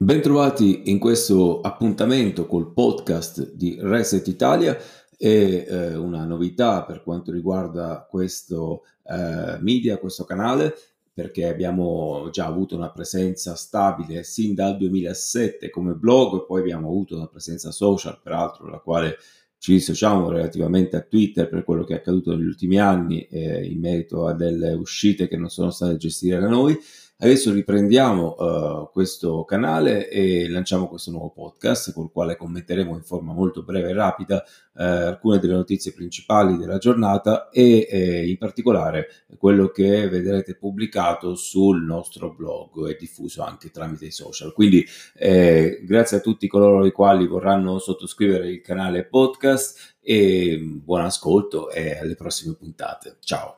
Bentrovati in questo appuntamento col podcast di Reset Italia e eh, una novità per quanto riguarda questo eh, media, questo canale, perché abbiamo già avuto una presenza stabile sin dal 2007 come blog, poi abbiamo avuto una presenza social, peraltro la quale ci dissociamo relativamente a Twitter per quello che è accaduto negli ultimi anni eh, in merito a delle uscite che non sono state gestite da noi Adesso riprendiamo uh, questo canale e lanciamo questo nuovo podcast col quale commenteremo in forma molto breve e rapida uh, alcune delle notizie principali della giornata e eh, in particolare quello che vedrete pubblicato sul nostro blog e diffuso anche tramite i social. Quindi eh, grazie a tutti coloro i quali vorranno sottoscrivere il canale podcast e buon ascolto e alle prossime puntate. Ciao.